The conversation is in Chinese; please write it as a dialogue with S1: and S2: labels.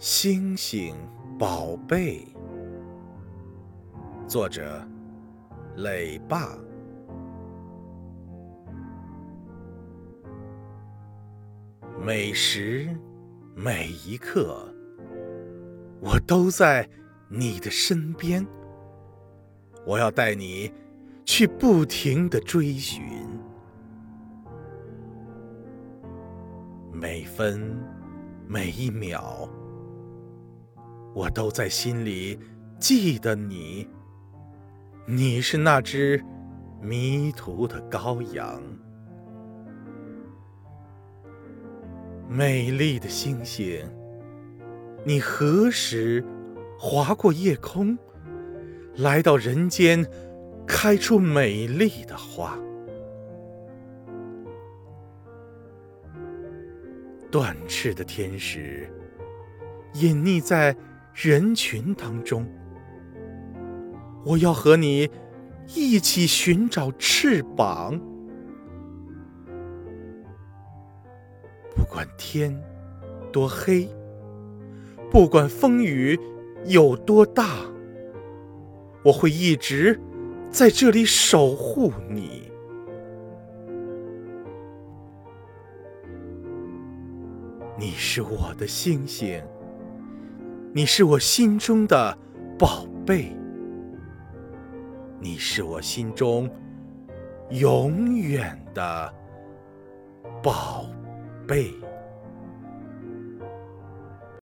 S1: 星星宝贝，作者磊爸。每时每一刻，我都在你的身边。我要带你去不停的追寻，每分每一秒。我都在心里记得你，你是那只迷途的羔羊，美丽的星星，你何时划过夜空，来到人间，开出美丽的花？断翅的天使，隐匿在。人群当中，我要和你一起寻找翅膀。不管天多黑，不管风雨有多大，我会一直在这里守护你。你是我的星星。你是我心中的宝贝，你是我心中永远的宝贝。